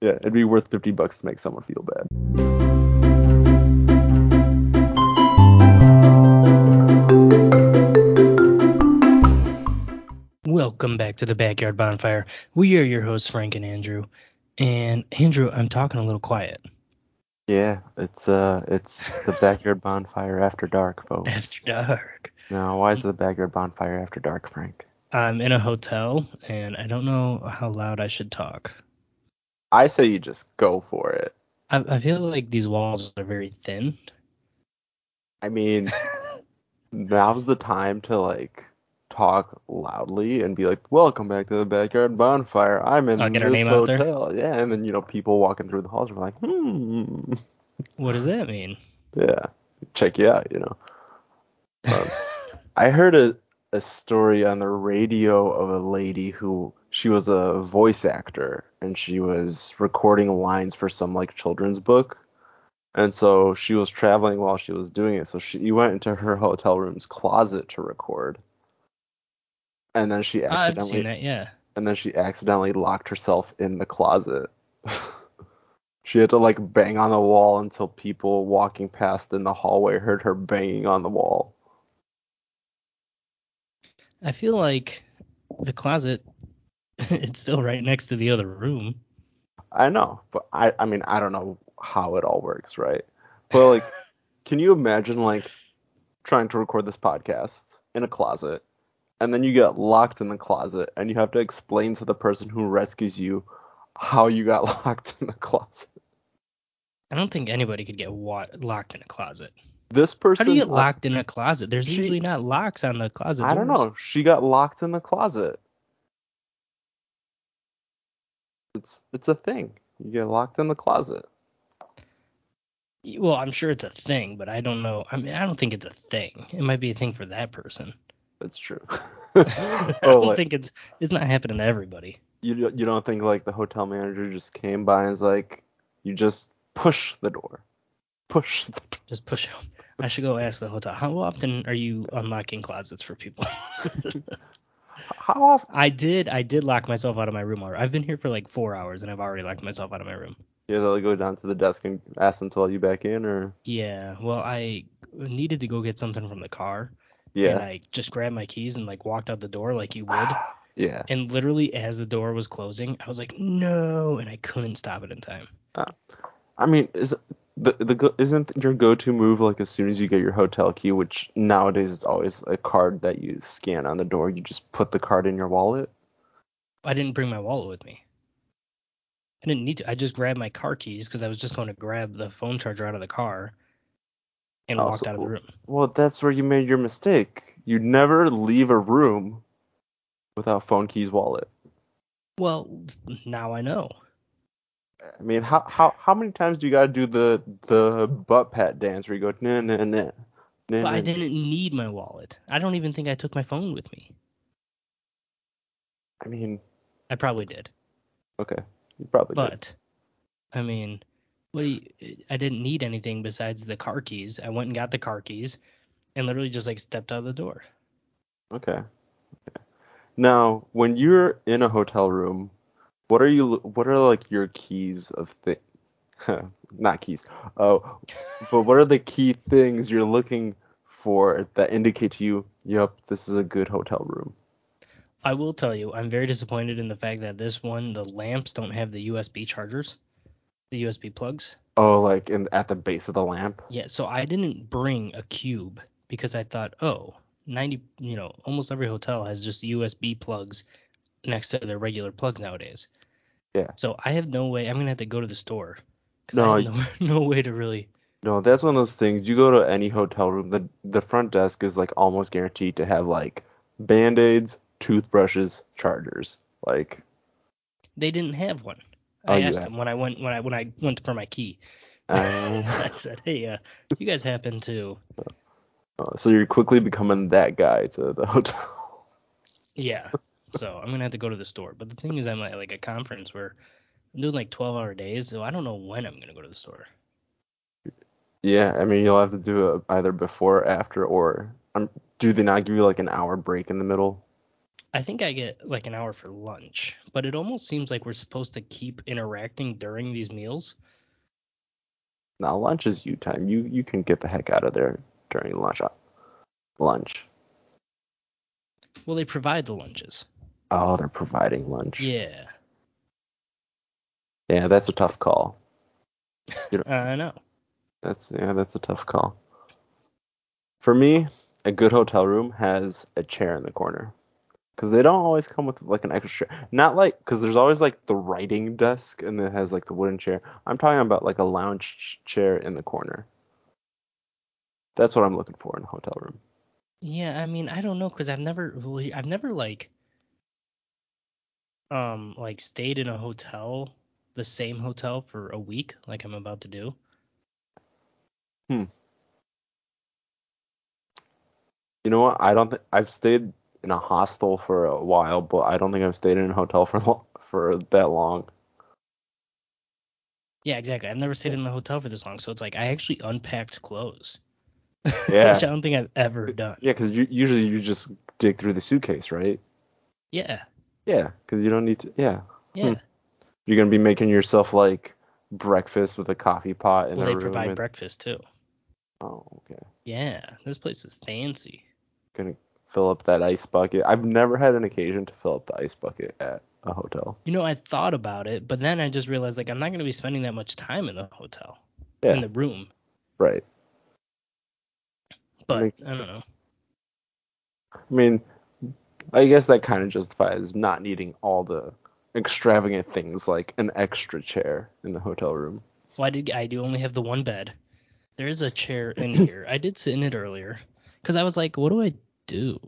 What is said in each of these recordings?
Yeah, it'd be worth fifty bucks to make someone feel bad. Welcome back to the Backyard Bonfire. We are your hosts, Frank and Andrew. And Andrew, I'm talking a little quiet. Yeah, it's uh, it's the backyard bonfire after dark, folks. After dark. Now, why is the backyard bonfire after dark, Frank? I'm in a hotel and I don't know how loud I should talk. I say you just go for it. I, I feel like these walls are very thin. I mean, now's the time to like talk loudly and be like, "Welcome back to the backyard bonfire. I'm in I'll get this name out there. hotel." Yeah, and then you know people walking through the halls are like, "Hmm." What does that mean? Yeah, check you out, you know. Um, I heard a, a story on the radio of a lady who she was a voice actor and she was recording lines for some like children's book. And so she was traveling while she was doing it. So she went into her hotel room's closet to record. And then she accidentally that, yeah. and then she accidentally locked herself in the closet. she had to like bang on the wall until people walking past in the hallway heard her banging on the wall. I feel like the closet it's still right next to the other room. I know, but I I mean I don't know how it all works, right? But like can you imagine like trying to record this podcast in a closet and then you get locked in the closet and you have to explain to the person who rescues you how you got locked in the closet. I don't think anybody could get wa- locked in a closet. This person How do you get uh, locked in a closet? There's she- usually not locks on the closet I don't know. She got locked in the closet. It's it's a thing. You get locked in the closet. Well, I'm sure it's a thing, but I don't know. I mean, I don't think it's a thing. It might be a thing for that person. That's true. I oh, don't like, think it's it's not happening to everybody. you don't- you don't think like the hotel manager just came by and is like, you just push the door, push the door. Just push it. I should go ask the hotel. How often are you unlocking closets for people? How often? I did. I did lock myself out of my room. already. I've been here for like four hours, and I've already locked myself out of my room. Yeah, they'll go down to the desk and ask them to let you back in, or Yeah. Well, I needed to go get something from the car, and yeah, I just grabbed my keys and like walked out the door like you would. yeah. And literally, as the door was closing, I was like, no, and I couldn't stop it in time. Uh, I mean, is the the isn't your go-to move like as soon as you get your hotel key, which nowadays is always a card that you scan on the door, you just put the card in your wallet? I didn't bring my wallet with me. I didn't need to. I just grabbed my car keys because I was just going to grab the phone charger out of the car and Oh, walked out of the room. Well, that's where you made your mistake. You never leave a room without phone keys, wallet. Well, now I know. I mean, how how how many times do you gotta do the the butt pat dance where you go nah nah nah? nah, But I didn't need my wallet. I don't even think I took my phone with me. I mean, I probably did. okay, you probably did. But I mean, what do you, I didn't need anything besides the car keys. I went and got the car keys and literally just like stepped out of the door. Okay. okay. Now, when you're in a hotel room, what are you? What are like your keys of thing? Not keys. Oh, but what are the key things you're looking for that indicate to you, yep, this is a good hotel room? I will tell you, I'm very disappointed in the fact that this one, the lamps don't have the USB chargers, the USB plugs. Oh, like in at the base of the lamp. Yeah, so I didn't bring a cube because I thought, oh, 90, you know, almost every hotel has just USB plugs next to their regular plugs nowadays. Yeah. So I have no way. I'm gonna have to go to the store No, I have no, no way to really. No, that's one of those things. You go to any hotel room, the the front desk is like almost guaranteed to have like band-aids, toothbrushes, chargers. Like, They didn't have one. Oh, I asked have- them when I went when I when I went for my key. uh, I said, hey, uh, you guys happen to? so you're quickly becoming that guy to the hotel. Yeah. So I'm gonna have to go to the store. But the thing is, I'm at like a conference where I'm doing like 12 hour days, so I don't know when I'm gonna go to the store. Yeah, I mean you'll have to do it either before, or after, or um, do they not give you like an hour break in the middle? I think I get like an hour for lunch, but it almost seems like we're supposed to keep interacting during these meals. Now lunch is you time. You you can get the heck out of there during lunch. Lunch. Well, they provide the lunches. Oh, they're providing lunch. Yeah, Yeah, that's a tough call. I know. That's yeah, that's a tough call. For me, a good hotel room has a chair in the corner. Cause they don't always come with like an extra chair. Not like, cause there's always like the writing desk and it has like the wooden chair. I'm talking about like a lounge ch- chair in the corner. That's what I'm looking for in a hotel room. Yeah, I mean, I don't know because I've never, really- I've never like, um, like stayed in a hotel, the same hotel for a week, like I'm about to do. Hmm. You know what? I don't think I've stayed in a hostel for a while, but I don't think I've stayed in a hotel for lo- for that long. Yeah, exactly. I've never stayed in a hotel for this long, so it's like I actually unpacked clothes, Yeah. which I don't think I've ever done. Yeah, because usually you just dig through the suitcase, right? Yeah, Yeah, because you don't need to. Yeah, hmm. yeah. you're gonna be making yourself like breakfast with a coffee pot in Well, a they room. provide and- breakfast too. oh, okay. Yeah, this place is fancy. Gonna fill up that ice bucket. I've never had an occasion to fill up the ice bucket at a hotel. You know, I thought about it, but then I just realized like I'm not gonna be spending that much time in the hotel, Yeah, in the room. right. But makes I don't know. I mean, I guess that kind of justifies not needing all the extravagant things like an extra chair in the hotel room. Why did I do only have the one bed? There is a chair in here. I did sit in it earlier because I was like, what do I do?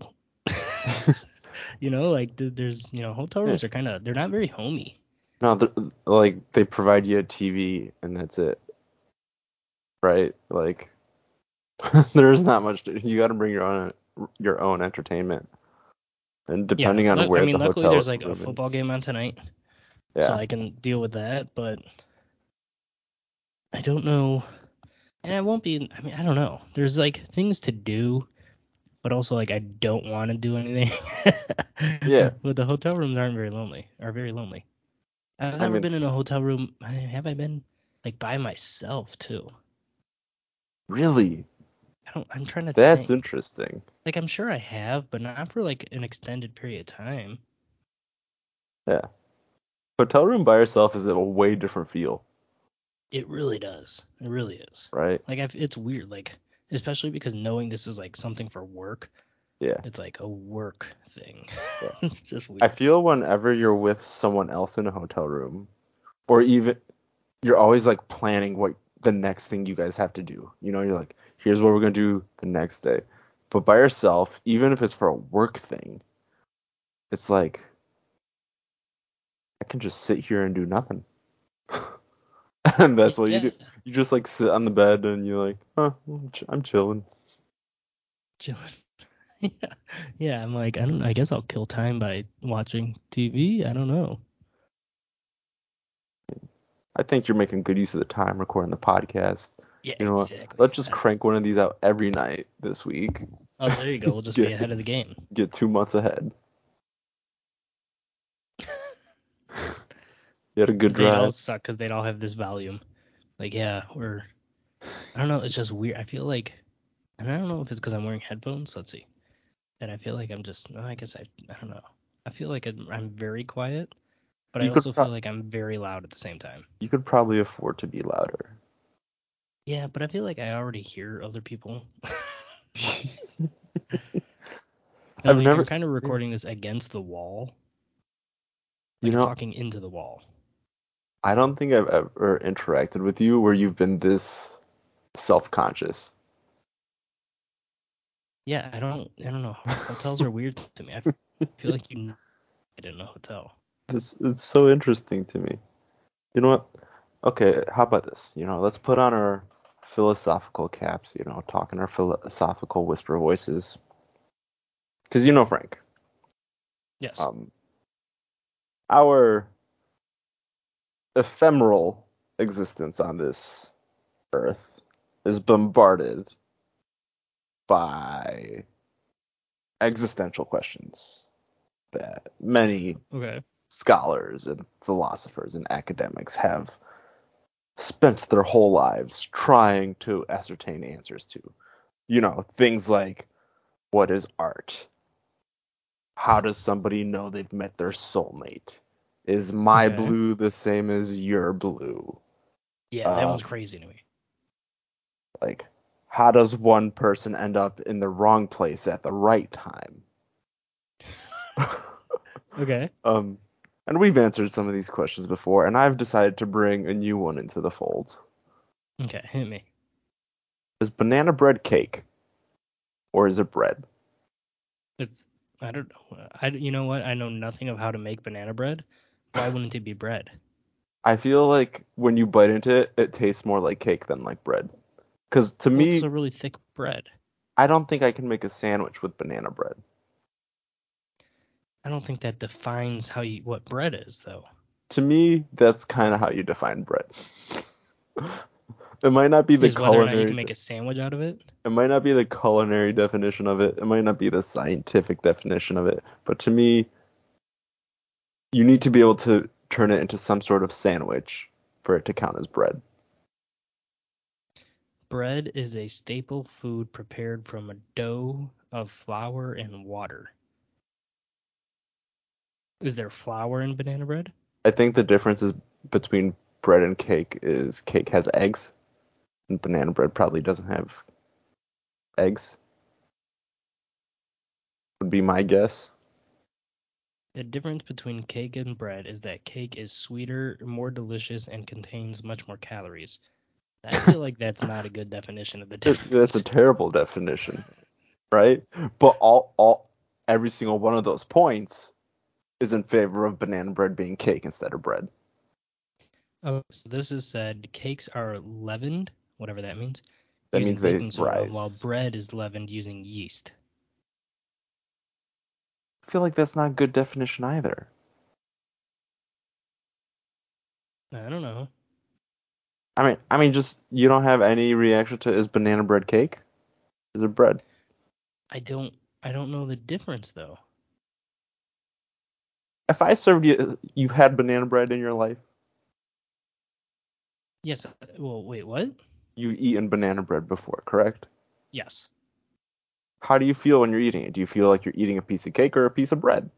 you know, like there's you know hotel rooms are kind of they're not very homey. No, like they provide you a TV and that's it. Right? Like there's not much to, you got to bring your own your own entertainment. And depending yeah, on where I mean, the luckily hotel there's like a football is. game on tonight, Yeah. so I can deal with that. But I don't know, and I won't be. I mean, I don't know. There's like things to do, but also like I don't want to do anything. Yeah. But the hotel rooms aren't very lonely. Are very lonely. I've I never mean- been in a hotel room. Have I been like by myself too? really? I don't. I'm trying to think That's think. interesting. Like I'm sure I have, but not for like an extended period of time. Yeah. Hotel room by yourself is a way different feel, It really does. It really is. right? Like I've, it's weird. Like especially because knowing this is like something for work. Yeah. It's like a work thing. Yeah. it's just weird. I feel whenever you're with someone else in a hotel room, or even you're always like planning what the next thing you guys have to do. You know, you're like, here's what we're gonna do the next day. But by yourself, even if it's for a work thing, it's like I can just sit here and do nothing. and that's what Yeah. you do. You just like sit on the bed and you're like, huh, I'm, ch- I'm chilling. chilling. yeah, yeah. I'm like, I don't. I guess I'll kill time by watching TV. I don't know. I think you're making good use of the time recording the podcast. Yeah, You know exactly. Let's just crank one of these out every night this week. Oh, there you go. We'll just be ahead of the game. Get two months ahead. you had a good They'd all suck because they'd all have this volume. Like, yeah, we're. I don't know. It's just weird. I feel like, and I don't know if it's because I'm wearing headphones. Let's see. And I feel like I'm just. No, I guess I. I don't know. I feel like I'm, I'm very quiet, but You I also pro- feel like I'm very loud at the same time. You could probably afford to be louder. Yeah, but I feel like I already hear other people. I've like, never- kind of recording this against the wall. You Like, I'm know, talking into the wall. I don't think I've ever interacted with you where you've been this self-conscious. Yeah, I don't. I don't know. Hotels are weird to me. I feel like you get in a hotel. It's it's so interesting to me. You know what? Okay, how about this? You know, let's put on our philosophical caps, you know, talk in our philosophical whisper voices. Because you know, Frank, Yes. um, our ephemeral existence on this earth is bombarded by existential questions. that many Okay. Scholars and philosophers and academics have spent their whole lives trying to ascertain answers to. You know, things like what is art? How does somebody know they've met their soulmate? Is my Okay. blue the same as your blue? Yeah, that Um, one's crazy to me. Like, how does one person end up in the wrong place at the right time? Okay. um, and we've answered some of these questions before, and I've decided to bring a new one into the fold. Okay, hit me. Is banana bread cake? Or is it bread? It's I don't know. I you know what? I know nothing of how to make banana bread. Why wouldn't it be bread? I feel like when you bite into it, it tastes more like cake than like bread. Because to Well, me, it's a really thick bread. I don't think I can make a sandwich with banana bread. I don't think that defines how you what bread is though. To me, that's kind of how you define bread. it might not be the Is whether or not you culinary. can make a sandwich out of it. It might not be the culinary definition of it. It might not be the scientific definition of it. But to me, you need to be able to turn it into some sort of sandwich for it to count as bread. Bread is a staple food prepared from a dough of flour and water. Is there flour in banana bread? I think the difference is between bread and cake is cake has eggs, and banana bread probably doesn't have eggs. Would be my guess. The difference between cake and bread is that cake is sweeter, more delicious, and contains much more calories. I feel like that's not a good definition of the difference. That's a terrible definition, right? But all, all, every single one of those points is in favor of banana bread being cake instead of bread. Oh, so this is said cakes are leavened, whatever that means. That means they baking soda, rise. while bread is leavened using yeast. I feel like that's not a good definition either. I don't know. I mean, I mean, just you don't have any reaction to is banana bread cake? Is it bread? I don't. I don't know the difference though. If I served you, you've had banana bread in your life. Yes. uh, Well, wait. What? You've eaten banana bread before, correct? Yes. How do you feel when you're eating it? Do you feel like you're eating a piece of cake or a piece of bread?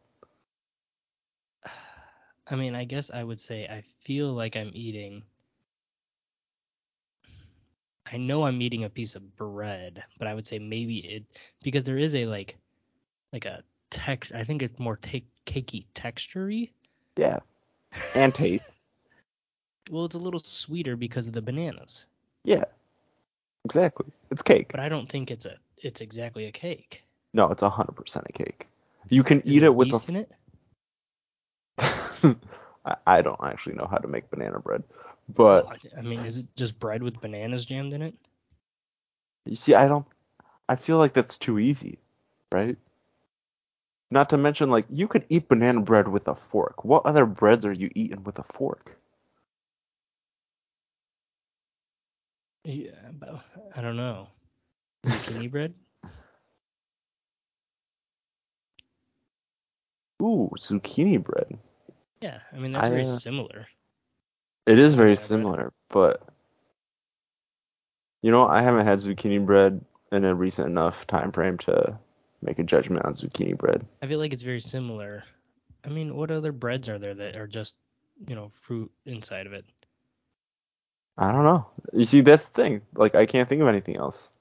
I mean, I guess I would say I feel like I'm eating. I know I'm eating a piece of bread, but I would say maybe it because there is a like, like a text. I think it's more take cakey textury. Yeah. And taste. Well, it's a little sweeter because of the bananas, Yeah. Exactly. It's cake. but I don't think it's a. It's exactly a cake. No, it's 100% a cake. You can Is eat it with a in it? I, I don't actually know how to make banana bread, but Well, I I mean, is it just bread with bananas jammed in it? you see, I don't. I feel like that's too easy, right? Not to mention, like you could eat banana bread with a fork. What other breads are you eating with a fork? Yeah, but I don't know. Zucchini bread? Ooh, zucchini bread. Yeah, I mean that's I, very uh, similar. It is very Banana bread. similar, but you know, I haven't had zucchini bread in a recent enough time frame to make a judgment on zucchini bread. I feel like it's very similar. I mean, what other breads are there that are just, you know, fruit inside of it? I don't know. You see, that's the thing. Like, I can't think of anything else.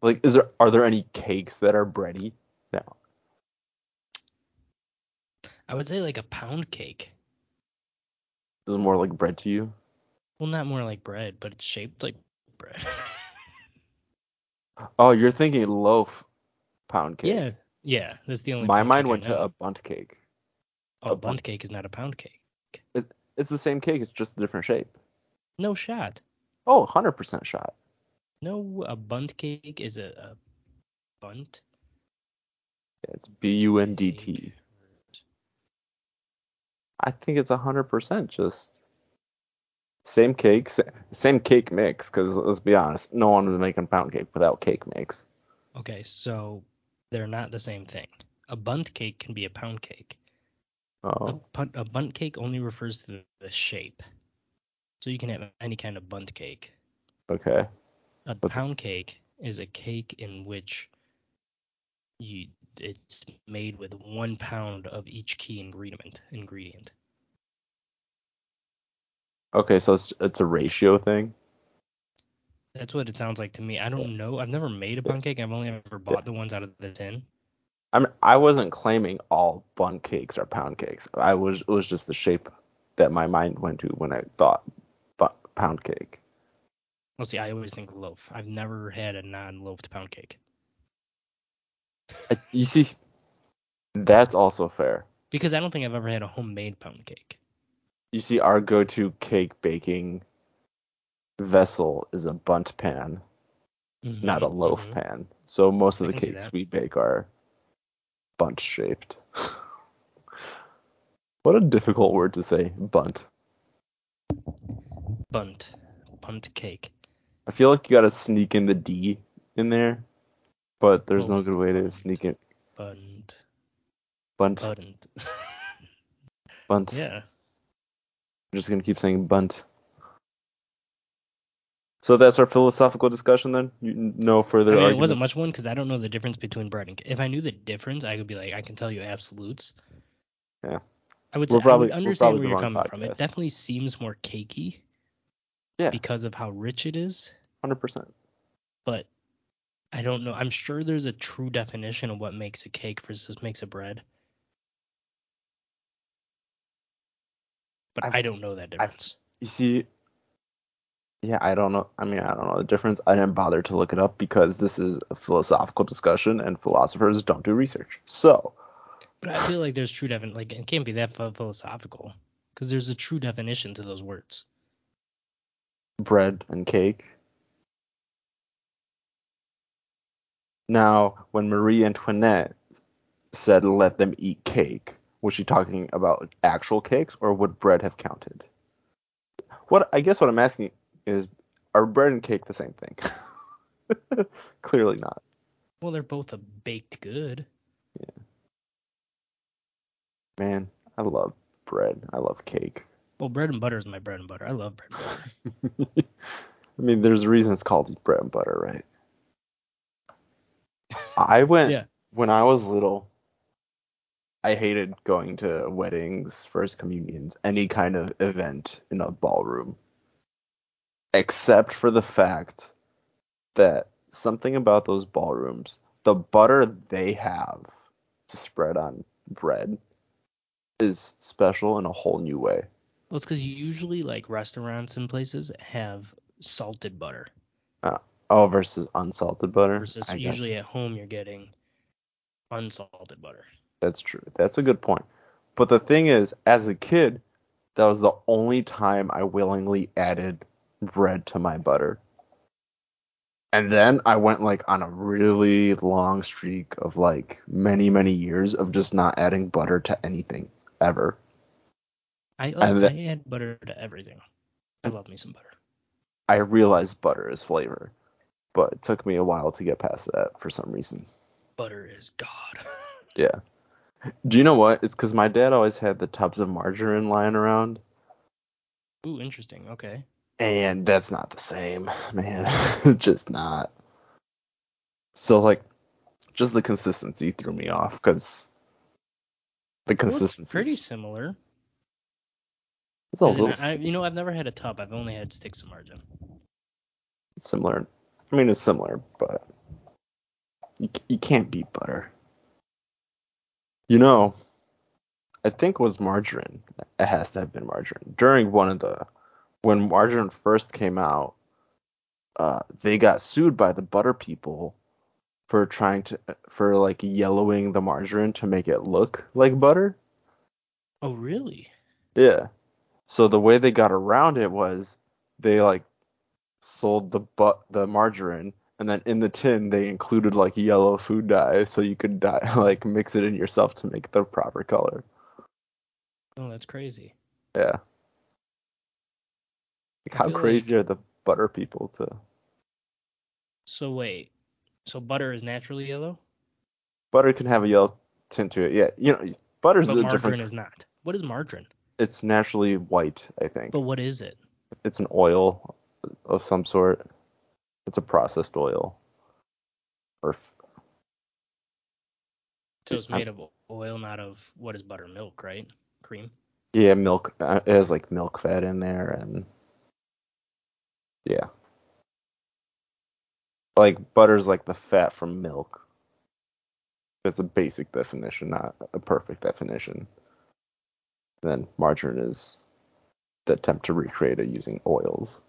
Like, is there are there any cakes that are bready? No. I would say like a pound cake. Is it more like bread to you? Well, not more like bread, but it's shaped like bread. Oh, you're thinking loaf pound cake. yeah, yeah. That's the only. My mind went to a bunt cake. Oh, a bunt bunt- cake is not a pound cake. It's the same cake, it's just a different shape. No shot. Oh, 100% shot. No, a bunt cake is a, a bunt. Yeah, it's B U N D T. I think it's 100% just same cake, same cake mix. Because let's be honest, no one is making pound cake without cake mix. Okay, so they're not the same thing. a bunt cake can be a pound cake. Oh. A, Oh, punt, a bunt cake only refers to the, shape. So you can have any kind of bunt cake. okay. A What's a- pound cake is a cake in which you it's made with one pound of each key ingredient ingredient. Okay, so it's it's a ratio thing. That's what it sounds like to me. I don't know. I've never made a pound cake. I've only ever bought the ones out of the tin. I mean, I wasn't claiming all bun cakes are pound cakes. I was it was just the shape that my mind went to when I thought bu- pound cake. Well, see, I always think loaf. I've never had a non-loafed pound cake You see, that's also fair. because I don't think I've ever had a homemade pound cake. You see, our go-to cake baking vessel is a bunt pan, not a loaf mhm. pan. So most of I the cakes we bake are bunt shaped. what a difficult word to say, bunt. Bunt, bunt cake. I feel like you gotta sneak in the D in there, but there's Oh, no good way to sneak it. Bunt, Bunt, bunt. bunt. yeah. I'm just gonna keep saying bunt. So that's our philosophical discussion then. You, no further I mean, it wasn't much one because I don't know the difference between bread and. If I knew the difference, I could be like, I can tell you absolutes. Yeah. I would say probably- I would understand where you're coming from. It definitely seems more cakey Yeah, because of how rich it is, hundred percent. but I don't know. I'm sure there's a true definition of what makes a cake versus makes a bread. But I've- I don't know that difference. You see, yeah, I don't know. I mean, I don't know the difference. I didn't bother to look it up because this is a philosophical discussion, and philosophers don't do research. So, But I feel like there's true definition. Like it can't be that philosophical because there's a true definition to those words. bread and cake. Now, when Marie Antoinette said let them eat cake, was she talking about actual cakes or would bread have counted? What I guess what I'm asking is are bread and cake the same thing? Clearly not. Well, they're both a baked good. Yeah. Man, I love bread. I love cake. Well, bread and butter is my bread and butter. I love bread and butter. I mean, there's a reason it's called bread and butter, right? I went Yeah. when I was little. I hated going to weddings, first communions, any kind of event in a ballroom, except for the fact that something about those ballrooms, the butter they have to spread on bread, is special in a whole new way. Well, it's because usually like restaurants and places have salted butter uh, Oh, versus unsalted butter. versus I usually at home you're getting unsalted butter. That's true. That's a good point. But the thing is, as a kid, that was the only time I willingly added bread to my butter. And then I went like on a really long streak of like many, many years of just not adding butter to anything ever. I oh, And the- I add butter to everything. I love me some butter. I realized butter is flavor, but it took me a while to get past that for some reason. Butter is God. Yeah. Do you know what? It's because my dad always had the tubs of margarine lying around. Ooh, interesting. Okay. And that's not the same, man. Just not. So like, just the consistency threw me off because the Well, it's consistency pretty similar. it's a little I, you know, I've never had a tub. I've only had sticks of margarine. similar. I mean, it's similar, but you, you can't beat butter. You know, I think it was margarine. It has to have been margarine. During one of the when margarine first came out, uh, they got sued by the butter people for trying to for like yellowing the margarine to make it look like butter. Oh, really? Yeah. So the way they got around it was they like sold the but the margarine and then in the tin they included like yellow food dye so you could dye like mix it in yourself to make the proper color. Oh, that's crazy. Yeah. Like, how crazy are the butter people to So wait, so butter is naturally yellow? butter can have a yellow tint to it. Yeah, you know, butter's but a margarine different. is not. What is margarine? It's naturally white, I think. But what is it? It's an oil of some sort. It's a processed oil. Or f- So it's I'm- made of oil, not of what is butter? Milk, right? Cream. yeah, milk. uh, It has like milk fat in there, and yeah, like butter's like the fat from milk. That's a basic definition, not a perfect definition. then margarine is the attempt to recreate it using oils.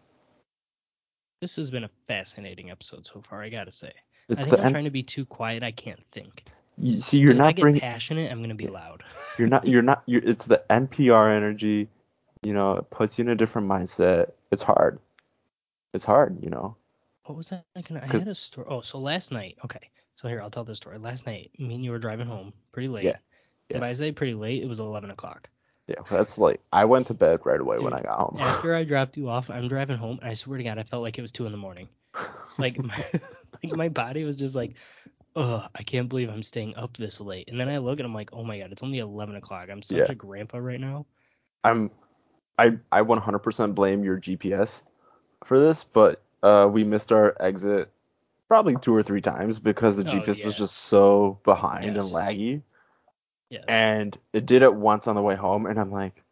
This has been a fascinating episode so far. I gotta say. It's I think I'm trying to be too quiet. I can't think. you, see, you're 'Cause if I not get bringing. passionate, I'm gonna be loud. You're not. You're not. You're, it's the NPR energy. You know, it puts you in a different mindset. It's hard. It's hard. You know. What was that? Like, I had a story. Oh, so last night. Okay, so here I'll tell the story. Last night, me and you were driving home pretty late. Yeah. If I Yes. say pretty late, it was 11 o'clock. Yeah. That's late. I went to bed right away when I got home. After I dropped you off, I'm driving home, and I swear to God, I felt like it was two in the morning. Like my, like my body was just like, ugh, I can't believe I'm staying up this late. And then I look and I'm like, oh my God, it's only 11 o'clock. I'm such Yeah. a grandpa right now. I'm. I I 100% blame your GPS for this, but uh, we missed our exit probably two or three times because the Oh, GPS was just so behind Yes. and laggy. Yes. And it did it once on the way home, and I'm like,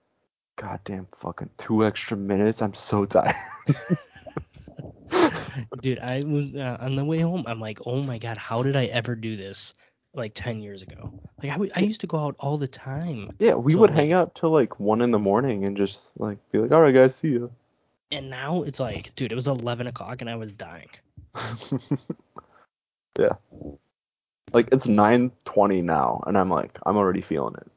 God damn, fucking two extra minutes. I'm so tired. Dude, I was uh, on the way home. I'm like, oh my god, how did I ever do this? Like ten years ago. Like I, w- I used to go out all the time, yeah, we would hang out till like one in the morning and just like be like, all right, guys, see ya. And now it's like, dude, it was eleven o'clock and I was dying. yeah. Like it's 9:20 now, and I'm like, I'm already feeling it.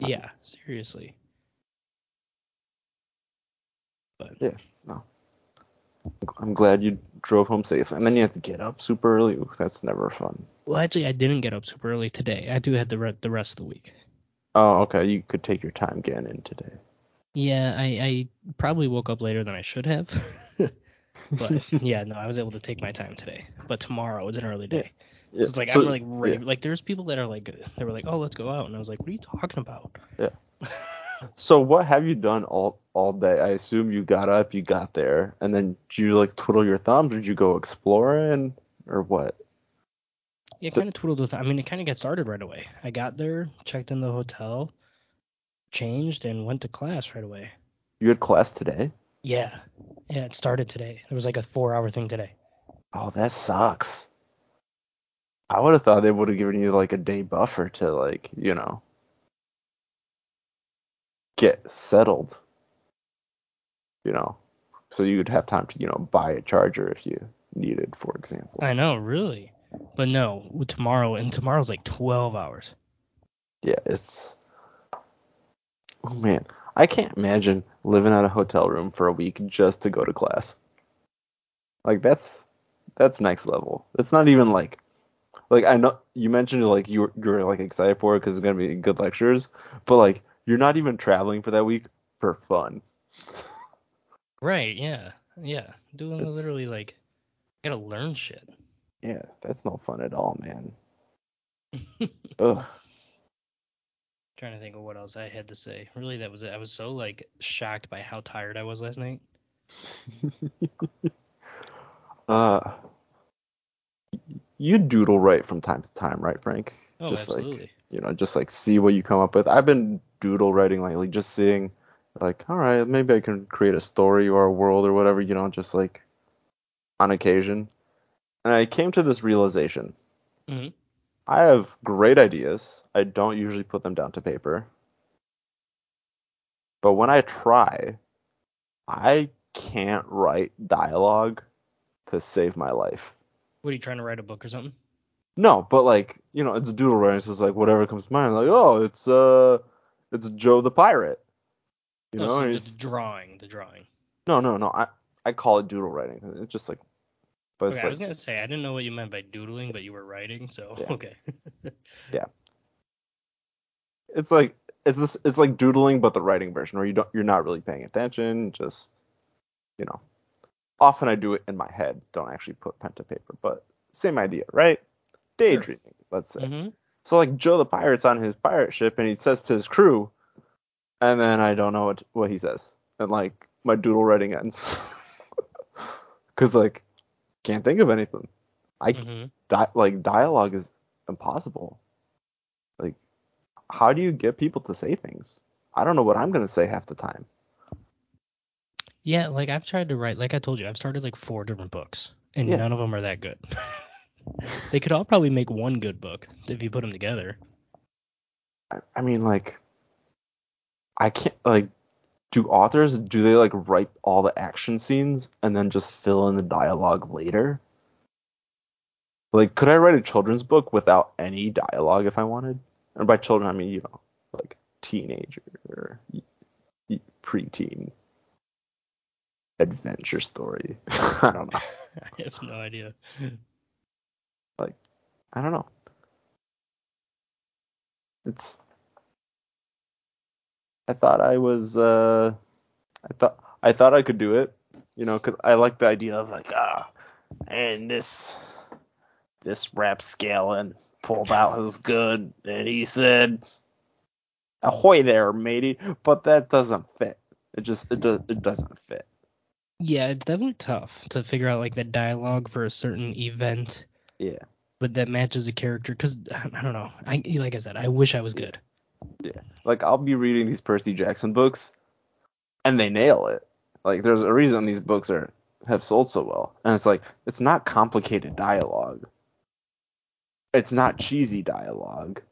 Yeah, seriously. But Yeah, no. I'm glad you drove home safe, and then you had to get up super early. Ooh, that's never fun. well, actually, I didn't get up super early today. I do have the re- the rest of the week. Oh, okay. You could take your time getting in today. Yeah, I, I probably woke up later than I should have. but yeah, no, I was able to take my time today. But tomorrow is an early day. Yeah, So it's like so- I'm like ready. yeah. Like there's people that are like they were like, oh, let's go out, and I was like, what are you talking about? Yeah. So what have you done all all day? I assume you got up, you got there, and then did you like twiddle your thumbs? Or did you go exploring, or what? Yeah, kind of twiddled with. I mean, it kind of got started right away. I got there, checked in the hotel, changed, and went to class right away. You had class today? Yeah, yeah, it started today. It was like a four-hour thing today. Oh, that sucks. I would have thought they would have given you like a day buffer to like, you know, get settled. You know, so you'd have time to, you know, buy a charger if you needed, for example. I know, really, but no, tomorrow and tomorrow's like 12 hours. Yeah, it's. Oh man, I can't imagine living at a hotel room for a week just to go to class. Like that's that's next level. It's not even like like I know you mentioned like you were, you were like excited for it because it's gonna be good lectures, but like you're not even traveling for that week for fun. Right? Yeah, yeah. Doing It's- literally like, gotta learn shit. Yeah, that's no fun at all, man. Ugh. Trying to think of what else I had to say. Really, that was it. I was so like shocked by how tired I was last night. uh, you doodle write from time to time, right, Frank? Oh, Just like- absolutely. you know, just like see what you come up with. I've been doodle writing lately, just seeing like, all right, maybe I can create a story or a world or whatever, you know, just like on occasion. And I came to this realization. Mhm. I have great ideas. I don't usually put them down to paper. But when I try, I can't write dialogue to save my life. What are you trying to write a book or something? No, but like you know, it's doodle writing. So it's like whatever comes to mind. Like oh, it's uh, it's Joe the pirate. You oh, know, so it's- drawing, the drawing. no, no, no. I I call it doodle writing. It's just like, but Okay, it's I was gonna say I didn't know what you meant by doodling, but you were writing, so Yeah. okay. Yeah. It's like it's this it's like doodling, but the writing version where you don't you're not really paying attention. Just you know, often I do it in my head. Don't actually put pen to paper, but same idea, right? daydreaming, let's say. hmm So like Joe the pirate's on his pirate ship and he says to his crew, and then I don't know what what he says, and like my doodle writing ends, because like can't think of anything. I hmm di- like dialogue is impossible. Like how do you get people to say things? I don't know what I'm gonna say half the time. Yeah, like I've tried to write, like I told you, I've started like four different books, and Yeah. none of them are that good. they could all probably make one good book if you put them together. I, I mean like I can't like do authors do they like write all the action scenes and then just fill in the dialogue later? Like could I write a children's book without any dialogue if I wanted? And by children I mean, you know, like teenager or preteen adventure story. I don't know. I have no idea. Like, I don't know. It's. I thought I was. Uh, I thought I thought I could do it. You know, because I like the idea of like ah, and this this rap rapscallion pulled out his gun and he said, "Ahoy there, matey!" But that doesn't fit. It just it does it doesn't fit. Yeah, it's definitely tough to figure out like the dialogue for a certain event, Yeah. but that matches a character. Cause I don't know. I like I said, I wish I was Yeah. Like I'll be reading these Percy Jackson books, and they nail it. Like there's a reason these books are have sold so well, and it's like it's not complicated dialogue. It's not cheesy dialogue.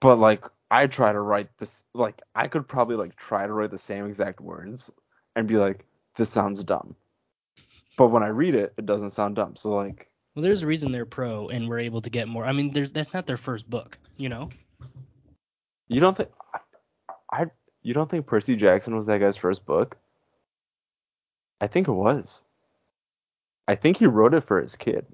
But like I try to write this, like I could probably like try to write the same exact words and be like, this sounds dumb. But when I read it, it doesn't sound dumb. So like, Well, there's a reason they're pro and we're able to get more. I mean, there's that's not their first book, you know. You don't think I, I you don't think Percy Jackson was that guy's first book? I think it was. I think he wrote it for his kid.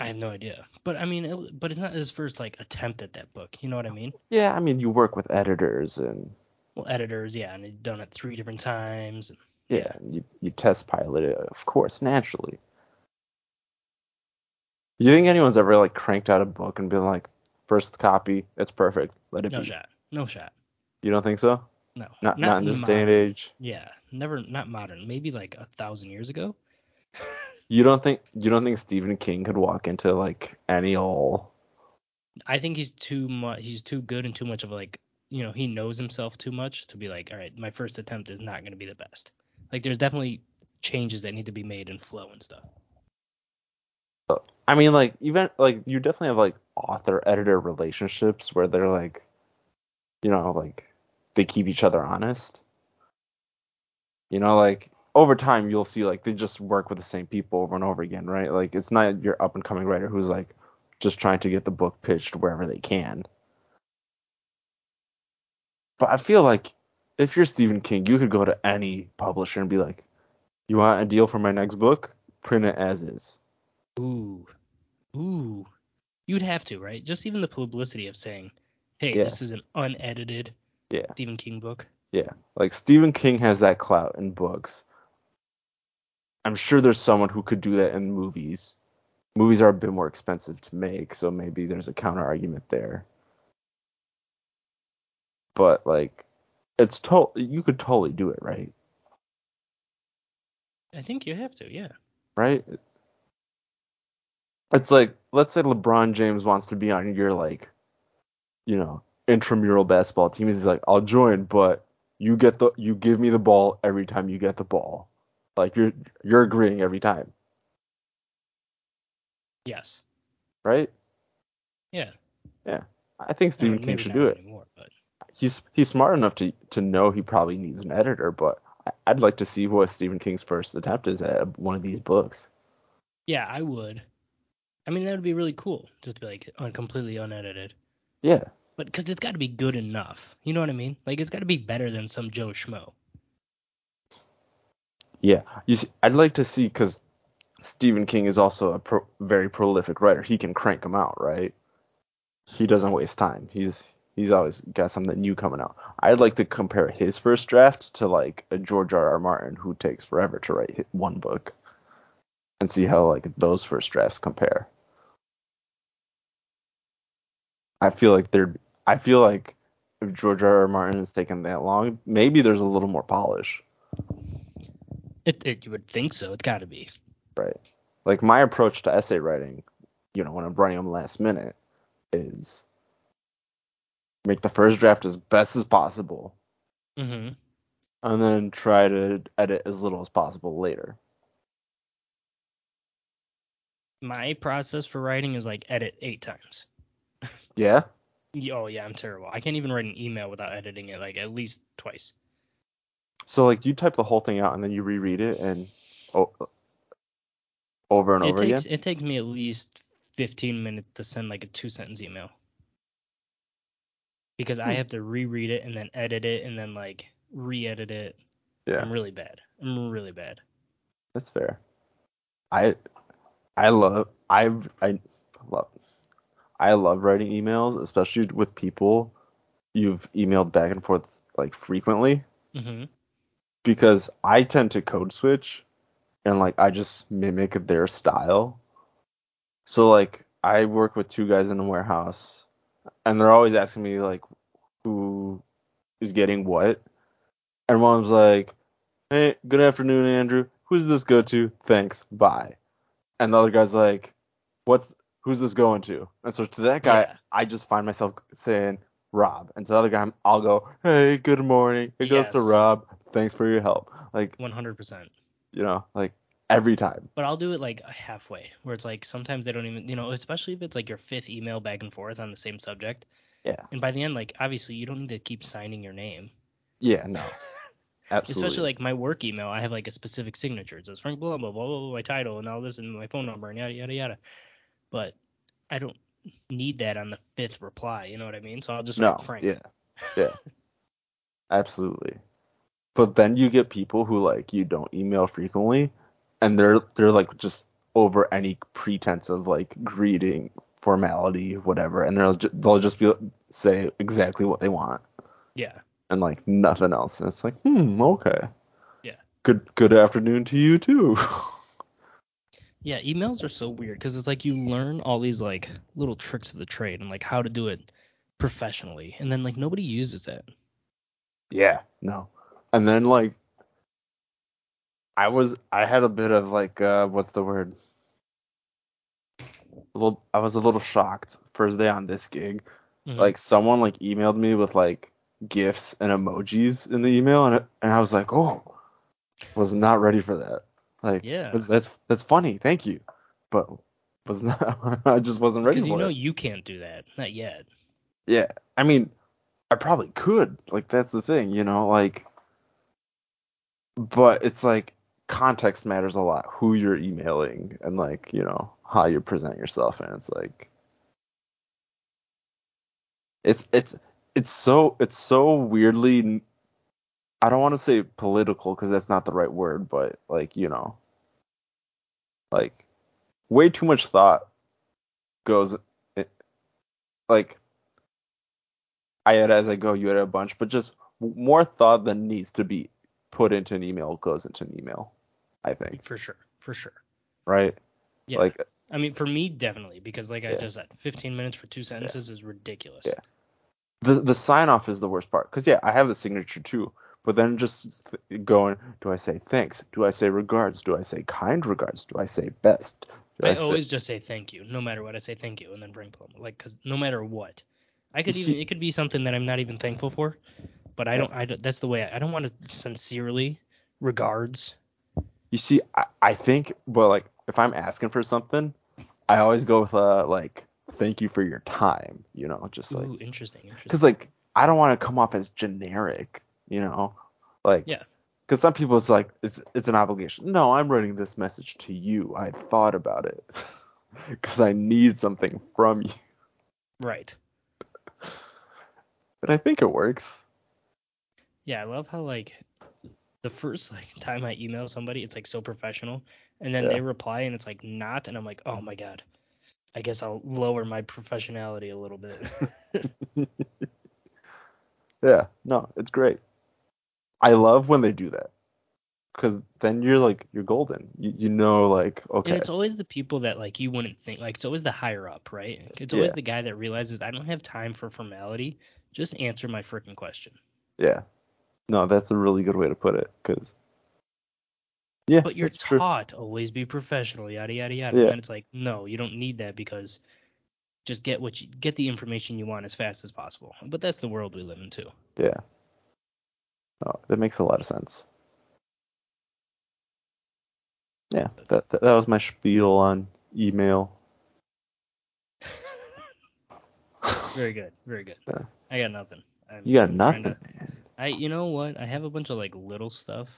I have no idea. But I mean, it, but it's not his first like attempt at that book. You know what I mean? Yeah, I mean, you work with editors and Well, editors, yeah, and they've done it three different times. And, yeah, you you test pilot it, of course, naturally. You think anyone's ever like cranked out a book and been like, first copy, it's perfect, let it no be? shot. No shot. You don't think so? No. Not not, in this day and age. Yeah, never. Not modern. Maybe like a thousand years ago. You don't think you don't think Stephen King could walk into like any old I think he's too much. He's too good and too much of like, you know, he knows himself too much to be like, all right, my first attempt is not going to be the best. Like, there's definitely changes that need to be made in flow and stuff. I mean, like even like you definitely have like author editor relationships where they're like, you know, like they keep each other honest. You know, like over time you'll see like they just work with the same people over and over again, right? Like it's not your up and coming writer who's like just trying to get the book pitched wherever they can. But I feel like if you're Stephen King, you could go to any publisher and be like, "You want a deal for my next book? Print it as is." Ooh, ooh, you'd have to, right? Just even the publicity of saying, hey, Yeah. this is an unedited Yeah. Stephen King book. Yeah, like Stephen King has that clout in books. I'm sure there's someone who could do that in movies. Movies are a bit more expensive to make, so maybe there's a counter argument there. But like, it's to you could totally do it, right? I think you have to, yeah. Right? It's like, let's say LeBron James wants to be on your like, you know, intramural basketball team. He's like, I'll join, but you get the you give me the ball every time you get the ball. Like you're you're agreeing every time, Yes. right? Yeah. Yeah. I think I Stephen mean, King should do it. Anymore, but He's he's smart enough to to know he probably needs an editor, but I'd like to see what Stephen King's first attempt is at one of these books. yeah, I would. I mean, that would be really cool, just to be like un- completely unedited. Yeah, But because it's got to be good enough. You know what I mean? Like, it's got to be better than some Joe Schmo. yeah. You see, I'd like to see because Stephen King is also a pro, very prolific writer. He can crank them out, right? He doesn't waste time. He's He's always got something new coming out. I'd like to compare his first draft to like a George R. R. Martin who takes forever to write one book, and see how like those first drafts compare. I feel like they're. I feel like if George R. R. Martin has taken that long, maybe there's a little more polish. It, it you would think so. It's got to be. Right. Like my approach to essay writing, you know, when I'm writing them last minute, is make the first draft as best as possible, Mm-hmm. and then try to edit as little as possible later. My process for writing is like edit eight times. Yeah. Oh yeah, I'm terrible. I can't even write an email without editing it like at least twice. So like you type the whole thing out and then you reread it and oh, over and it over takes again. it takes me at least 15 minutes to send like a two sentence email. Because I Hmm. have to reread it and then edit it and then like re-edit it. Yeah, I'm really bad. I'm really bad. that's fair. I I love I I love I love writing emails, especially with people you've emailed back and forth like frequently. hmm because I tend to code switch and like I just mimic their style. So like I work with two guys in a warehouse and they're always asking me like who is getting what. And one of like, Hey, good afternoon, Andrew. Who's this go to? Thanks, bye. And the other guy's like, What's who's this going to? And so to that guy, Yeah. I just find myself saying Rob. And to the other guy, I'll go, Hey, good morning. It goes to Rob. Thanks for your help. Like 100%. you know, like every time. But I'll do it like halfway, where it's like sometimes they don't even, you know, especially if it's like your fifth email back and forth on the same subject. Yeah. And by the end, like obviously you don't need to keep signing your name. Yeah, no. Absolutely. Especially like my work email, I have like a specific signature. It says Frank blah blah blah blah, blah my title and all this and my phone number and yada yada yada. But I don't need that on the fifth reply. You know what I mean? So I'll just no, Frank. yeah. Yeah. Absolutely. But then you get people who like you don't email frequently and they're they're like just over any pretense of like greeting formality whatever and they'll ju- they'll just be say exactly what they want Yeah. And like nothing else and it's like hmm okay Yeah. good good afternoon to you too Yeah, emails are so weird because it's like you learn all these like little tricks of the trade and like how to do it professionally, and then like nobody uses it. Yeah, no. And then like I was I had a bit of like uh what's the word? A little I was a little shocked first day on this gig. Mhm. Like someone like emailed me with like gifs and emojis in the email and and I was like, "Oh, was not ready for that." Like Yeah. that's that's, that's funny. Thank you. But was not I just wasn't ready because you for know it. you can't do that, not yet. Yeah. I mean, I probably could. Like that's the thing, you know, like but it's like context matters a lot. Who you're emailing and like, you know, how you present yourself and it's like it's it's it's so it's so weirdly I don't want to say political because that's not the right word, but like, you know, like way too much thought goes it, like I add as I go, you add a bunch, but just more thought than needs to be put into an email goes into an email. I think, For sure, for sure. right? Yeah. Like, I mean, for me, definitely, because like I just said, 15 minutes for two sentences is ridiculous. Yeah. The the sign off is the worst part because yeah, I have the signature too, but then just th- going, do I say thanks? Do I say regards? Do I say kind regards? Do I say best? Do I say- always just say thank you, no matter what. I say thank you and then bring plum, like, cause no matter what, I could You even see- it could be something that I'm not even thankful for, but I don't. I don't, that's the way I, I don't want to sincerely regards. You see, I, I think, well, like if I'm asking for something, I always go with uh like thank you for your time, you know, just like Ooh, interesting, interesting. because like I don't want to come off as generic, you know, like Yeah. Because some people it's like it's it's an obligation. No, I'm writing this message to you. I thought about it because I need something from you, Right. but I think it works. Yeah, I love how like the first like time I email somebody, it's like so professional, and then Yeah. they reply and it's like not, and I'm like, oh my god, I guess I'll lower my professionality a little bit. Yeah, no, it's great. I love when they do that. Cause then you're like you're golden. You, you know like okay. And it's always the people that like you wouldn't think like it's always the higher up, right? It's always Yeah. the guy that realizes I don't have time for formality. Just answer my freaking question. Yeah. No, that's a really good way to put it. Cause yeah, But you're that's true. taught always be professional, yada yada yada. Yeah. And it's like, no, you don't need that because just get what you get the information you want as fast as possible. But that's the world we live in too. Yeah. No, that makes a lot of sense. Yeah, that that, that was my spiel on email. Very good, very good. Yeah. I got nothing. I'm You got nothing, to- I you know what? I have a bunch of like little stuff,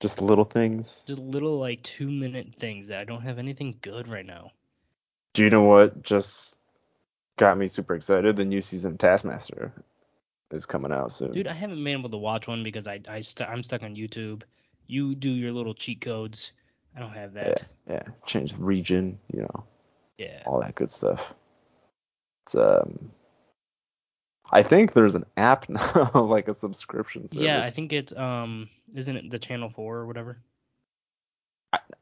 Just little things. just little like two minute things that I don't have anything good right now. Do you know what just got me super excited? The new season of Taskmaster is coming out soon. Dude, I haven't been able to watch one because I I st- I'm stuck on YouTube. You do your little cheat codes. I don't have that. yeah, change the region, you know, Yeah. all that good stuff. It's um, I think there's an app now, like a subscription service. Yeah, I think it's um isn't it the channel 4 or whatever?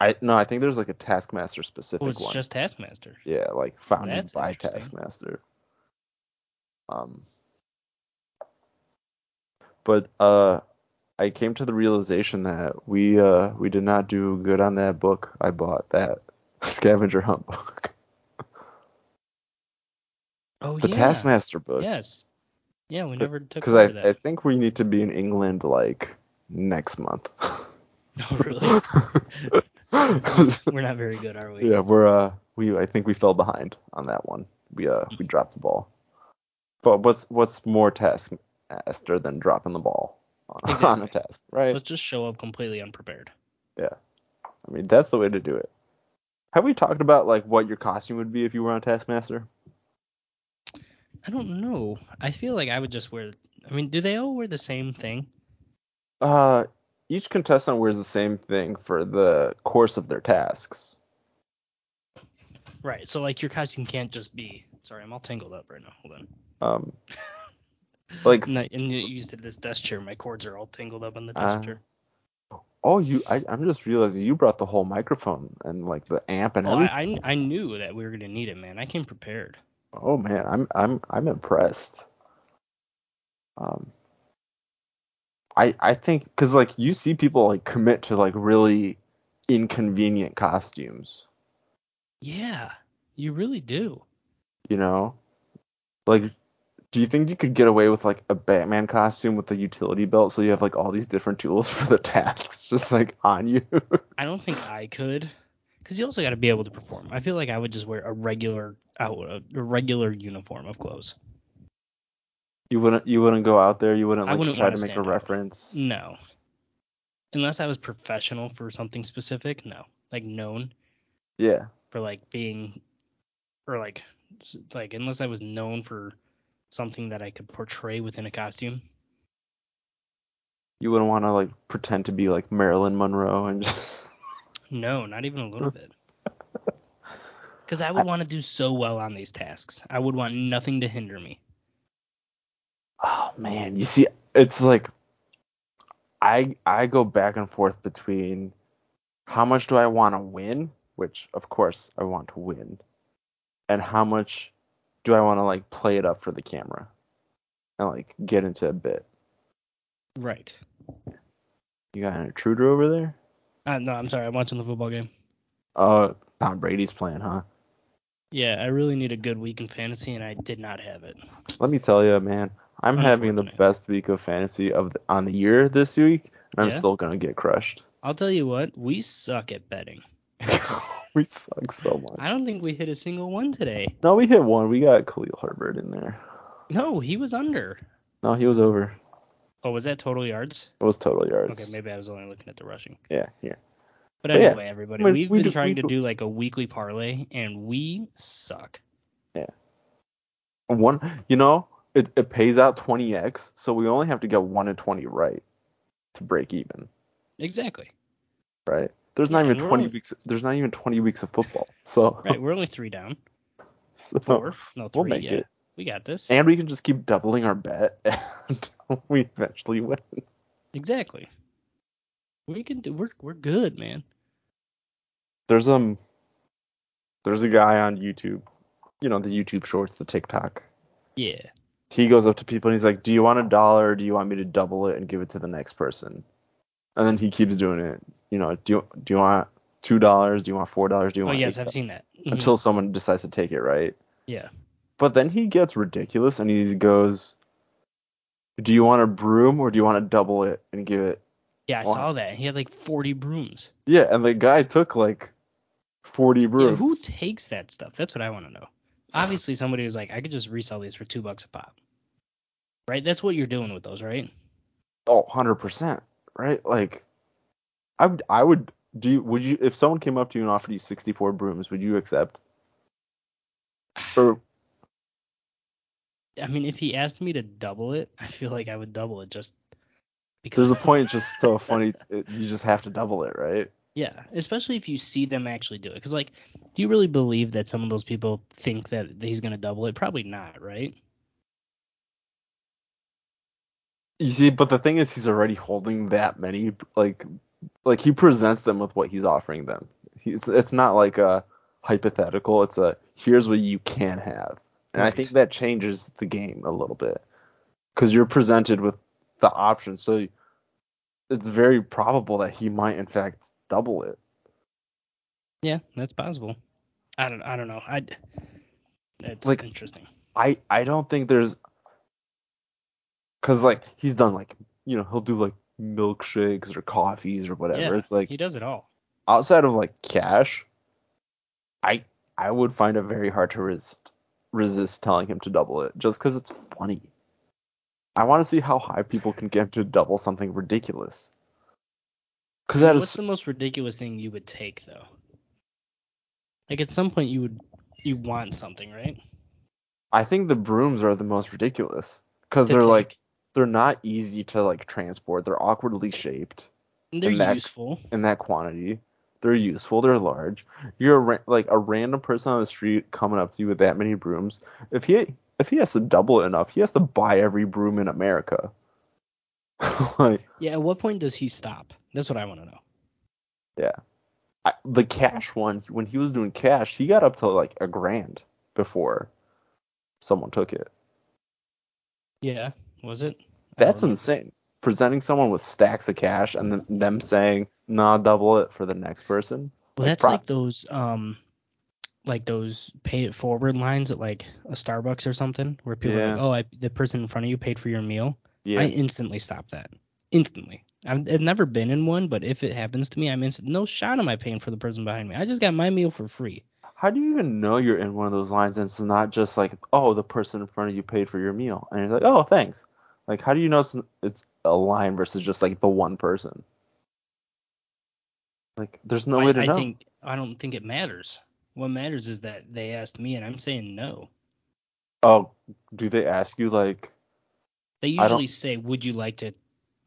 I no, I think there's like a Taskmaster specific Oh, it's one. just Taskmaster. Yeah, like founded That's by. Taskmaster. Um, but uh, I came to the realization that we uh we did not do good on that book I bought that scavenger hunt book, Oh the yeah. Taskmaster book. Yes. Yeah, we never took Because I I think we need to be in England like next month. Oh really? We're not very good, are we? yeah, we're uh we I think we fell behind on that one. We uh we dropped the ball. But what's what's more task taskmaster than dropping the ball on, on a test, right? Let's just show up completely unprepared. Yeah, I mean that's the way to do it. Have we talked about like what your costume would be if you were on Taskmaster? I don't know. I feel like I would just wear I mean, do they all wear the same thing? Uh, each contestant wears the same thing for the course of their tasks. Right. So like your costume can't just be sorry, I'm all tangled up right now. Hold on. Um, like And, I, and used to this desk chair. My cords are all tangled up on the desk Ah. chair. oh, you I, I'm just realizing you brought the whole microphone and like the amp and Oh, everything. I, I I knew that we were gonna need it, man. I came prepared. Oh man, I'm I'm I'm impressed. Um, I I think because like you see people like commit to like really inconvenient costumes, Yeah, you really do. you know, like. Do you think you could get away with like a Batman costume with a utility belt so you have like all these different tools for the tasks just like on you? I don't think I could, because you also got to be able to perform. I feel like I would just wear a regular out a regular uniform of clothes. you wouldn't you wouldn't go out there, you wouldn't like wouldn't try wanna make a reference. No, unless I was professional for something specific. No, like known Yeah. for like being, or like like unless I was known for something that I could portray within a costume. You wouldn't want to like pretend to be like Marilyn Monroe and just No, not even a little bit. Because I would want to do so well on these tasks. I would want nothing to hinder me. Oh man, you see, it's like I I go back and forth between how much do I want to win, which of course I want to win, and how much do I want to like play it up for the camera and like get into a bit. Right. You got an intruder over there? Uh, no, I'm sorry. I'm watching the football game. Oh, Tom Brady's playing, huh? Yeah, I really need a good week in fantasy, and I did not have it. Let me tell you, man, I'm having the best week of fantasy of the, on the year this week, and I'm Yeah? still gonna get crushed. I'll tell you what, we suck at betting. we suck so much. I don't think we hit a single one today. No, we hit one. We got Khalil Herbert in there. No, he was under. No, he was over. Oh, was that total yards? It was total yards. Okay, maybe I was only looking at the rushing. Yeah, yeah. But But yeah, anyway, everybody, I mean, we've we been do- trying we to do- do like a weekly parlay, and we suck. Yeah. One, you know, it, it pays out 20x, so we only have to get one in 20 right to break even, Exactly. right? There's Yeah, not even 20 only- weeks. There's not even 20 weeks of football, so, Right, we're only three down. so Four. No, 3 we'll make yeah. it. We got this. and we can just keep doubling our bet until we eventually win. exactly. We can do. We're we're good, man. There's um, there's a guy on YouTube, you know the YouTube Shorts, the TikTok. Yeah. He goes up to people and he's like, "Do you want a dollar? Do you want me to double it and give it to the next person?" And then he keeps doing it. You know, do you do you want two dollars? Do you want four dollars? Do you Oh want yes, I've seen that. Mhm. until someone decides to take it, right? Yeah. But then he gets ridiculous and he goes, "Do you want a broom or do you want to double it and give it?" Yeah, I Wow. saw that. He had like 40 brooms. Yeah, and the guy took like 40 Yeah, brooms. who takes that stuff? That's what I want to know. Obviously, somebody was like, I could just resell these for two bucks a pop. Right? That's what you're doing with those, right? oh, 100%, right? Like I would I would do you, would you if someone came up to you and offered you 64 brooms, would you accept? Or I mean, if he asked me to double it, I feel like I would double it just because. there's a point just so funny it, you just have to double it, right? Yeah, especially if you see them actually do it. Because, like, do you really believe that some of those people think that he's going to double it? Probably not, right? You see, but the thing is, he's already holding that many. Like, like he presents them with what he's offering them. He's it's not like a hypothetical. It's a here's what you can have, and I think that changes the game a little bit because you're presented with the option. So it's very probable that he might in fact double it. Yeah, that's possible. I don't. I don't know. I. That's Like- interesting. I I don't think there's because like he's done like you know he'll do like milkshakes or coffees or whatever. Yeah, it's like he does it all. outside of like cash, I I would find it very hard to resist resist telling him to double it just because it's funny. I want to see how high people can get him to double something ridiculous. Because that What's is the most ridiculous thing you would take though? Like at some point you would you want something, right? I think the brooms are the most ridiculous because they're take. like they're not easy to like transport. They're awkwardly shaped And they're And that- useful. in that quantity. They're useful. They're large. You're a ra- like a random person on the street coming up to you with that many brooms. If he if he has to double it enough, he has to buy every broom in America. like Yeah. At what point does he stop? That's what I want to know. yeah, I, the cash one when he was doing cash, he got up to like a grand before someone took it. Yeah. Was it? That's insane. Presenting someone with stacks of cash and then them saying, "Nah, double it for the next person." Well, Like that's pro- like those um, like those pay it forward lines at like a Starbucks or something, where people are like, oh, I, the person in front of you paid for your meal. Yeah. I instantly stop that. Instantly. I've, I've never been in one, but if it happens to me, I'm instant. No shot am I paying for the person behind me. I just got my meal for free. How do you even know you're in one of those lines and it's not just like, oh, the person in front of you paid for your meal, and you're like, oh, thanks. Like, how do you know it's, it's a line versus just like the one person? Like, there's no I, way to I know. think I don't think it matters. What matters is that they asked me and I'm saying no. Oh, do they ask you like They usually say, "Would you like to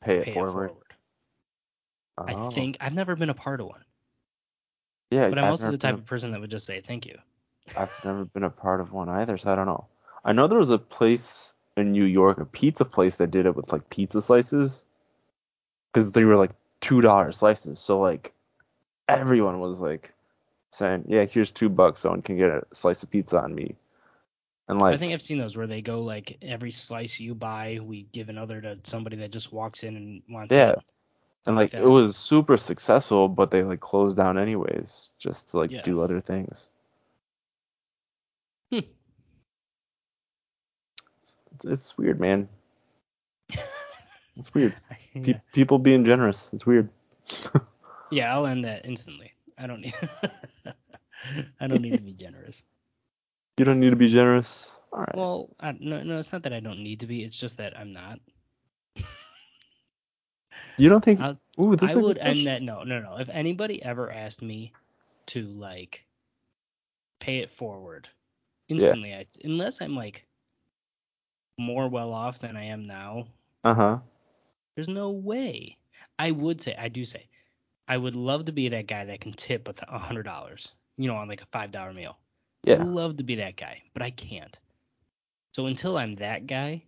pay it pay forward? it forward?" Oh. I think I've never been a part of one, Yeah, but I'm I've also the type been of person that would just say thank you. I've never been a part of one either, so I don't know. I know there was a place in New York, a pizza place that did it with like pizza slices, because they were like two dollar slices. So like everyone was like saying, "Yeah, here's two bucks, someone can get a slice of pizza on me." And like, I think I've seen those where they go like every slice you buy, we give another to somebody that just walks in and wants Yeah. it. and like like it was super successful, but they like closed down anyways, just to like Yeah. do other things. Hmm. It's, it's weird, man. It's weird. yeah. Pe- people being generous. It's weird. yeah, I'll end that instantly. I don't need. I don't need to be generous. You don't need to be generous. All right. Well, I, no, no, it's not that I don't need to be. It's just that I'm not. you don't think? I'll- Ooh, this I would end that. No, no, no. If anybody ever asked me to like pay it forward instantly, I, unless I'm like more well off than I am now, Uh huh. there's no way. I would say, I do say, I would love to be that guy that can tip with a hundred dollars, you know, on like a five dollar meal. Yeah. I'd love to be that guy, but I can't. So until I'm that guy,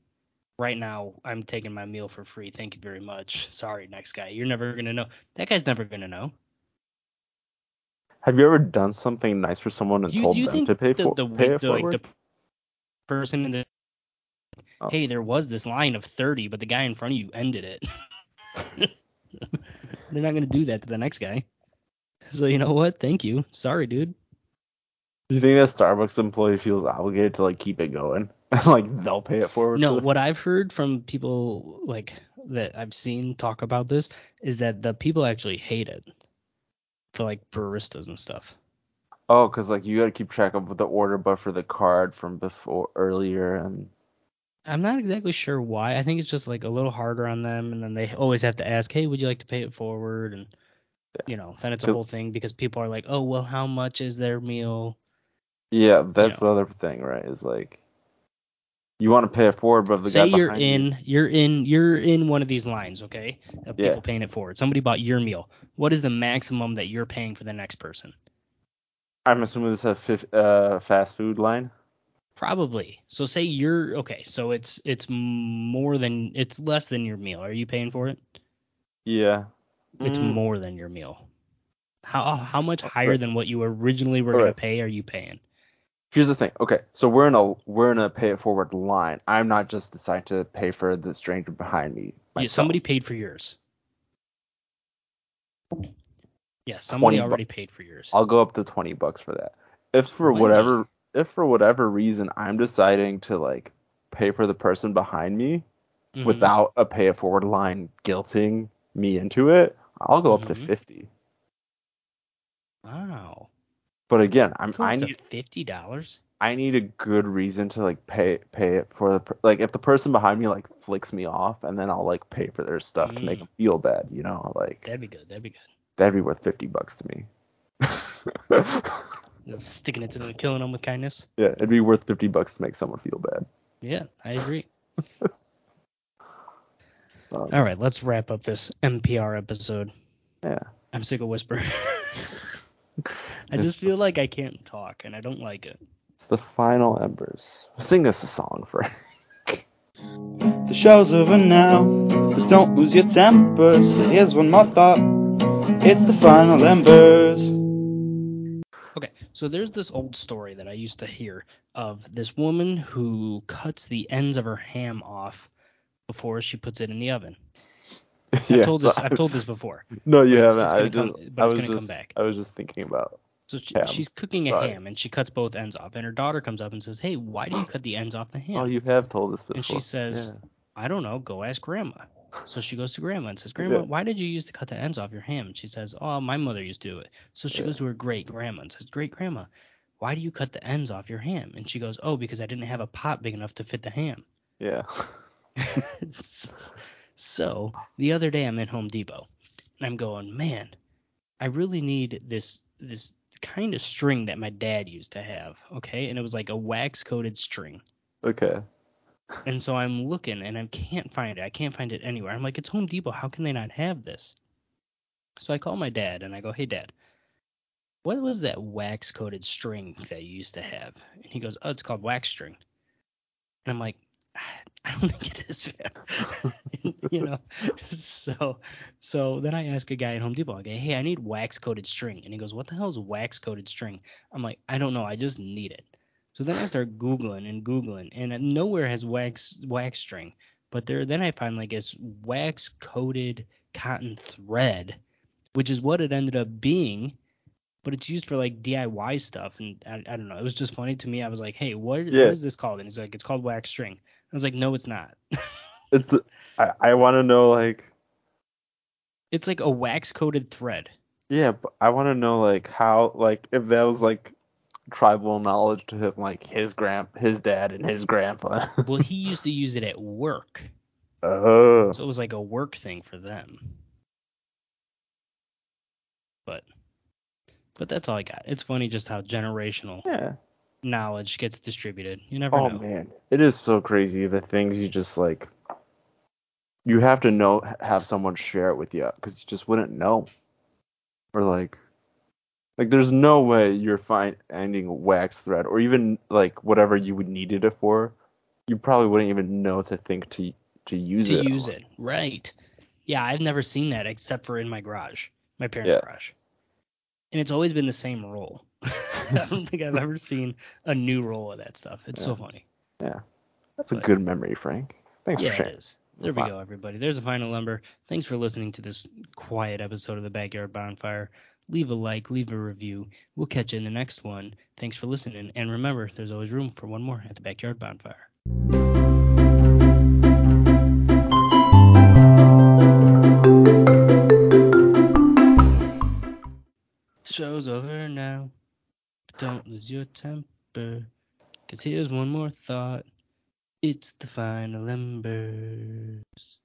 right now I'm taking my meal for free. Thank you very much. Sorry, next guy. You're never gonna know. That guy's never gonna know. Have you ever done something nice for someone and you, told them to pay the, for the, pay the, it forward? the person in the Oh. hey, there was this line of 30, but the guy in front of you ended it. They're not gonna do that to the next guy. So you know what? Thank you. Sorry, dude. Do you think that Starbucks employee feels obligated to like keep it going? like they'll pay it forward. No, to what I've heard from people like that I've seen talk about this is that the people actually hate it. For like baristas and stuff. Oh, because like you got to keep track of the order, but for the card from before earlier, and I'm not exactly sure why. I think it's just like a little harder on them, and then they always have to ask, "Hey, would you like to pay it forward?" And you know, then it's a whole thing because people are like, "Oh, well, how much is their meal?" yeah, that's know. the other thing, right? Is like you want to pay it forward, but the Say guy you're behind you- in, you're in, you're in one of these lines, okay? Of Yeah. people paying it forward. Somebody bought your meal. What is the maximum that you're paying for the next person? I'm assuming this is a fif- uh, fast food line. Probably. So say you're okay. So it's it's more than it's less than your meal. Are you paying for it? Yeah. It's Mm, more than your meal. How how much higher Right. than what you originally were gonna pay are you paying? Here's the thing. Okay, so we're in a we're in a pay it forward line. I'm not just deciding to pay for the stranger behind me. Yeah, somebody paid for yours. Yeah, somebody 20 bu- already paid for yours. I'll go up to twenty bucks for that. If for 20? whatever if for whatever reason I'm deciding to like pay for the person behind me Mhm. without a pay it forward line guilting me into it, I'll go up to Mhm. fifty. Wow. But again, I'm I need fifty dollars. I need a good reason to like pay pay it for the like if the person behind me like flicks me off and then I'll like pay for their stuff to make Mm. them feel bad, you know, like That'd be good. That'd be good. that'd be worth fifty bucks to me. Just sticking it to them, killing them with kindness. yeah, it'd be worth fifty bucks to make someone feel bad. Yeah, I agree. Um, All right, let's wrap up this NPR episode. yeah. I'm sick of whispering. I just feel like I can't talk, and I don't like it. It's the final embers. Sing us a song for The show's over now, but don't lose your temper. So here's one more thought. It's the final embers. Okay, so there's this old story that I used to hear of this woman who cuts the ends of her ham off before she puts it in the oven. I've told so this. I- I've told this before. No, you haven't. I just, come- I was just, back. I was just thinking about. So she, she's cooking a ham and she cuts both ends off, and her daughter comes up and says, "Hey, why do you cut the ends off the ham?" Oh, you have told us before. And she says, Yeah. I don't know, go ask grandma. So she goes to grandma and says, Grandma, Yeah. why did you use to cut the ends off your ham? And she says, Oh, my mother used to do it. So she Yeah. goes to her great grandma and says, Great grandma, why do you cut the ends off your ham? And she goes, Oh, because I didn't have a pot big enough to fit the ham. Yeah. so the other day I'm in Home Depot and I'm going, Man, I really need this this kind of string that my dad used to have. Okay. And it was like a wax coated string. okay. And so I'm looking and I can't find it. I can't find it anywhere. I'm like, it's Home Depot. How can they not have this? So I call my dad and I go, hey, dad, what was that wax coated string that you used to have? And he goes, oh, it's called wax string. And I'm like, I don't think it is, man. you know, so so then I ask a guy at Home Depot, I go, hey, I need wax coated string. And he goes, what the hell is wax coated string? I'm like, I don't know. I just need it. So then I start googling and googling, and nowhere has wax wax string, but there then I find like it's wax coated cotton thread, which is what it ended up being, but it's used for like DIY stuff, and I, I don't know. It was just funny to me. I was like, hey, what, Yeah. what is this called? And he's like, it's called wax string. I was like, no, it's not. It's. The, I, I want to know like. It's like a wax coated thread. Yeah, but I want to know like how like if that was like tribal knowledge to him, like his grand, his dad and his grandpa. Well, he used to use it at work, oh. so it was like a work thing for them. But but that's all I got. It's funny just how generational Yeah. knowledge gets distributed. You never know Oh know. man, it is so crazy the things you just like. You have to know, have someone share it with you, because you just wouldn't know. Or like, like there's no way you're finding wax thread, or even like whatever you would needed it for, you probably wouldn't even know to think to to use to it. To use on. it. Right. Yeah, I've never seen that except for in my garage, my parents' Yeah. garage. And it's always been the same roll. I don't think I've ever seen a new roll of that stuff. It's so funny. Yeah. That's a good memory, Frank. Thanks yeah, for sharing. it is. There we go, everybody. There's a final number. Thanks for listening to this quiet episode of the Backyard Bonfire. Leave a like, leave a review. We'll catch you in the next one. Thanks for listening. And remember, there's always room for one more at the Backyard Bonfire. Show's over now. But don't lose your temper. Cause here's one more thought. It's the final embers.